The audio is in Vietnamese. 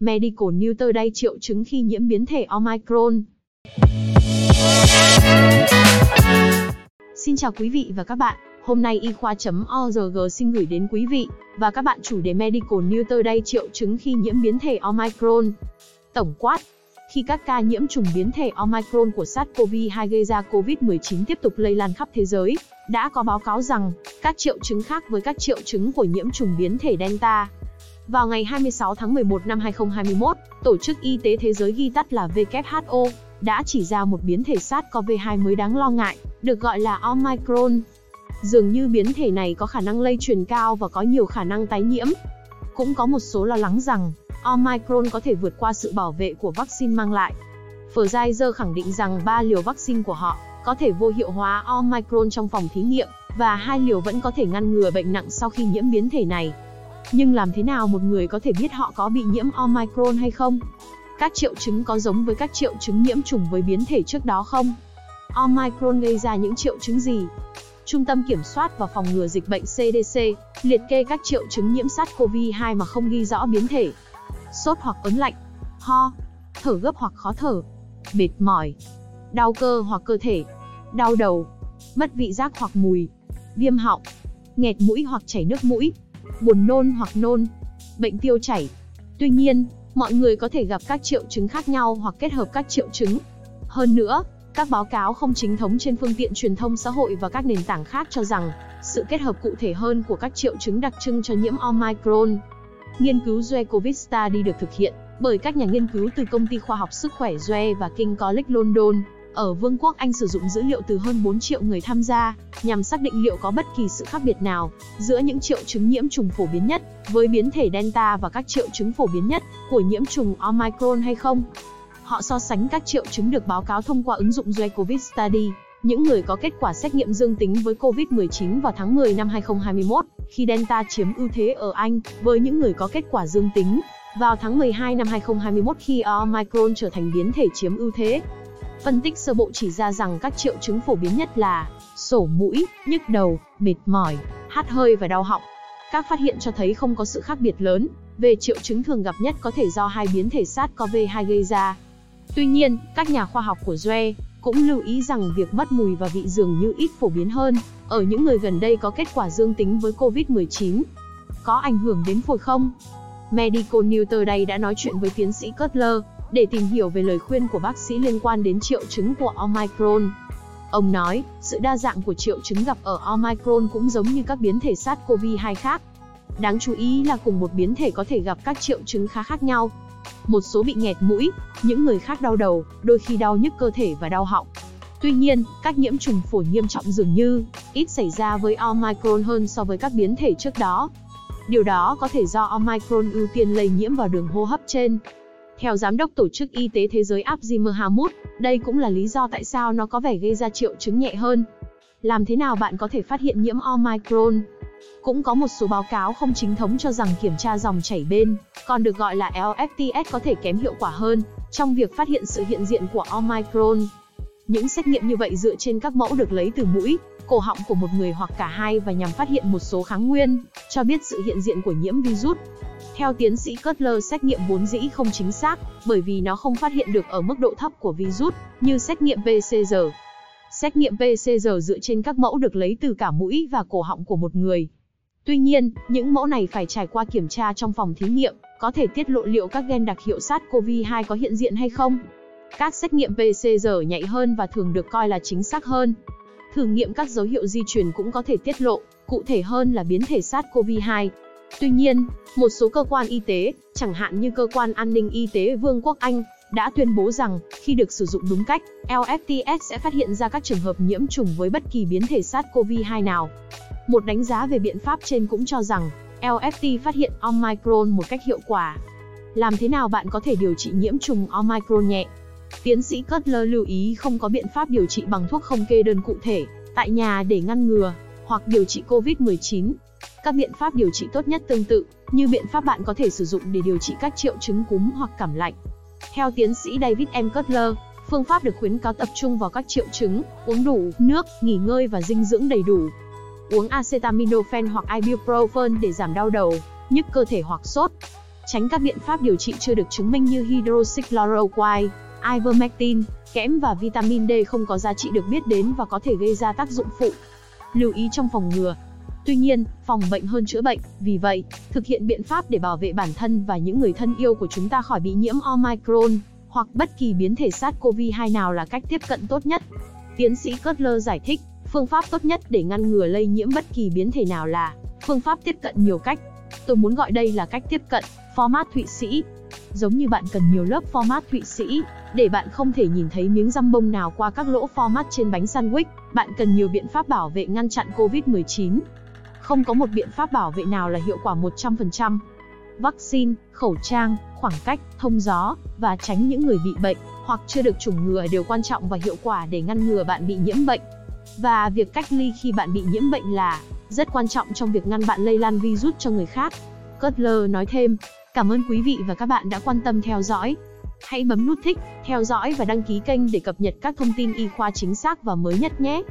Medical News đây triệu chứng khi nhiễm biến thể Omicron. Xin chào quý vị và các bạn. Hôm nay y khoa.org xin gửi đến quý vị và các bạn chủ đề Medical News đây triệu chứng khi nhiễm biến thể Omicron. Tổng quát, khi các ca nhiễm trùng biến thể Omicron của SARS-CoV-2 gây ra COVID-19 tiếp tục lây lan khắp thế giới, đã có báo cáo rằng các triệu chứng khác với các triệu chứng của nhiễm trùng biến thể Delta. Vào ngày 26 tháng 11 năm 2021, Tổ chức Y tế Thế giới ghi tắt là WHO đã chỉ ra một biến thể SARS-CoV-2 mới đáng lo ngại, được gọi là Omicron. Dường như biến thể này có khả năng lây truyền cao và có nhiều khả năng tái nhiễm. Cũng có một số lo lắng rằng Omicron có thể vượt qua sự bảo vệ của vaccine mang lại. Pfizer khẳng định rằng 3 liều vaccine của họ có thể vô hiệu hóa Omicron trong phòng thí nghiệm, và hai liều vẫn có thể ngăn ngừa bệnh nặng sau khi nhiễm biến thể này. Nhưng làm thế nào một người có thể biết họ có bị nhiễm Omicron hay không? Các triệu chứng có giống với các triệu chứng nhiễm trùng với biến thể trước đó không? Omicron gây ra những triệu chứng gì? Trung tâm Kiểm soát và Phòng ngừa Dịch bệnh CDC liệt kê các triệu chứng nhiễm SARS-CoV-2 mà không ghi rõ biến thể. Sốt hoặc ớn lạnh, ho, thở gấp hoặc khó thở, mệt mỏi, đau cơ hoặc cơ thể, đau đầu, mất vị giác hoặc mùi, viêm họng, nghẹt mũi hoặc chảy nước mũi, buồn nôn hoặc nôn, bệnh tiêu chảy. Tuy nhiên, mọi người có thể gặp các triệu chứng khác nhau hoặc kết hợp các triệu chứng. Hơn nữa, các báo cáo không chính thống trên phương tiện truyền thông xã hội và các nền tảng khác cho rằng, sự kết hợp cụ thể hơn của các triệu chứng đặc trưng cho nhiễm Omicron. Nghiên cứu Zoe COVID Study được thực hiện bởi các nhà nghiên cứu từ công ty khoa học sức khỏe Zoe và King College London ở Vương quốc Anh sử dụng dữ liệu từ hơn 4 triệu người tham gia, nhằm xác định liệu có bất kỳ sự khác biệt nào giữa những triệu chứng nhiễm trùng phổ biến nhất với biến thể Delta và các triệu chứng phổ biến nhất của nhiễm trùng Omicron hay không. Họ so sánh các triệu chứng được báo cáo thông qua ứng dụng Joy COVID Study, những người có kết quả xét nghiệm dương tính với COVID-19 vào tháng 10 năm 2021, khi Delta chiếm ưu thế ở Anh, với những người có kết quả dương tính vào tháng 12 năm 2021 khi Omicron trở thành biến thể chiếm ưu thế. Phân tích sơ bộ chỉ ra rằng các triệu chứng phổ biến nhất là sổ mũi, nhức đầu, mệt mỏi, hát hơi và đau họng. Các phát hiện cho thấy không có sự khác biệt lớn về triệu chứng thường gặp nhất có thể do hai biến thể SARS-CoV-2 gây ra. Tuy nhiên, các nhà khoa học của Joe cũng lưu ý rằng việc mất mùi và vị dường như ít phổ biến hơn ở những người gần đây có kết quả dương tính với COVID-19. Có ảnh hưởng đến phổi không? Medical News Today đã nói chuyện với tiến sĩ Cutler, để tìm hiểu về lời khuyên của bác sĩ liên quan đến triệu chứng của Omicron. Ông nói, sự đa dạng của triệu chứng gặp ở Omicron cũng giống như các biến thể SARS-CoV-2 khác. Đáng chú ý là cùng một biến thể có thể gặp các triệu chứng khá khác nhau. Một số bị nghẹt mũi, những người khác đau đầu, đôi khi đau nhức cơ thể và đau họng. Tuy nhiên, các nhiễm trùng phổi nghiêm trọng dường như ít xảy ra với Omicron hơn so với các biến thể trước đó. Điều đó có thể do Omicron ưu tiên lây nhiễm vào đường hô hấp trên, theo Giám đốc Tổ chức Y tế Thế giới Abdi Mohamud, đây cũng là lý do tại sao nó có vẻ gây ra triệu chứng nhẹ hơn. Làm thế nào bạn có thể phát hiện nhiễm Omicron? Cũng có một số báo cáo không chính thống cho rằng kiểm tra dòng chảy bên, còn được gọi là LFTS có thể kém hiệu quả hơn trong việc phát hiện sự hiện diện của Omicron. Những xét nghiệm như vậy dựa trên các mẫu được lấy từ mũi, cổ họng của một người hoặc cả hai và nhằm phát hiện một số kháng nguyên, cho biết sự hiện diện của nhiễm virus. Theo tiến sĩ Cutler xét nghiệm vốn dĩ không chính xác, bởi vì nó không phát hiện được ở mức độ thấp của virus, như xét nghiệm PCR. Xét nghiệm PCR dựa trên các mẫu được lấy từ cả mũi và cổ họng của một người. Tuy nhiên, những mẫu này phải trải qua kiểm tra trong phòng thí nghiệm, có thể tiết lộ liệu các gen đặc hiệu SARS-CoV-2 có hiện diện hay không. Các xét nghiệm PCR nhạy hơn và thường được coi là chính xác hơn. Thử nghiệm các dấu hiệu di truyền cũng có thể tiết lộ, cụ thể hơn là biến thể SARS-CoV-2. Tuy nhiên, một số cơ quan y tế, chẳng hạn như cơ quan an ninh y tế Vương quốc Anh, đã tuyên bố rằng, khi được sử dụng đúng cách, LFTS sẽ phát hiện ra các trường hợp nhiễm trùng với bất kỳ biến thể SARS-CoV-2 nào. Một đánh giá về biện pháp trên cũng cho rằng, LFT phát hiện Omicron một cách hiệu quả. Làm thế nào bạn có thể điều trị nhiễm trùng Omicron nhẹ? Tiến sĩ Cutler lưu ý không có biện pháp điều trị bằng thuốc không kê đơn cụ thể, tại nhà để ngăn ngừa, hoặc điều trị COVID-19. Các biện pháp điều trị tốt nhất tương tự, như biện pháp bạn có thể sử dụng để điều trị các triệu chứng cúm hoặc cảm lạnh. Theo tiến sĩ David M. Cutler, phương pháp được khuyến cáo tập trung vào các triệu chứng, uống đủ nước, nghỉ ngơi và dinh dưỡng đầy đủ. Uống acetaminophen hoặc ibuprofen để giảm đau đầu, nhức cơ thể hoặc sốt. Tránh các biện pháp điều trị chưa được chứng minh như hydroxychloroquine, ivermectin, kẽm và vitamin D không có giá trị được biết đến và có thể gây ra tác dụng phụ. Lưu ý trong phòng ngừa. Tuy nhiên, phòng bệnh hơn chữa bệnh, vì vậy, thực hiện biện pháp để bảo vệ bản thân và những người thân yêu của chúng ta khỏi bị nhiễm Omicron hoặc bất kỳ biến thể SARS-CoV-2 nào là cách tiếp cận tốt nhất. Tiến sĩ Cutler giải thích, phương pháp tốt nhất để ngăn ngừa lây nhiễm bất kỳ biến thể nào là phương pháp tiếp cận nhiều cách. Tôi muốn gọi đây là cách tiếp cận format Thụy Sĩ. Giống như bạn cần nhiều lớp format Thụy Sĩ để bạn không thể nhìn thấy miếng răm bông nào qua các lỗ format trên bánh sandwich, bạn cần nhiều biện pháp bảo vệ ngăn chặn COVID-19. Không có một biện pháp bảo vệ nào là hiệu quả 100%. Vaccine, khẩu trang, khoảng cách, thông gió và tránh những người bị bệnh hoặc chưa được chủng ngừa đều quan trọng và hiệu quả để ngăn ngừa bạn bị nhiễm bệnh. Và việc cách ly khi bạn bị nhiễm bệnh là rất quan trọng trong việc ngăn bạn lây lan virus cho người khác. Cutler nói thêm, cảm ơn quý vị và các bạn đã quan tâm theo dõi. Hãy bấm nút thích, theo dõi và đăng ký kênh để cập nhật các thông tin y khoa chính xác và mới nhất nhé.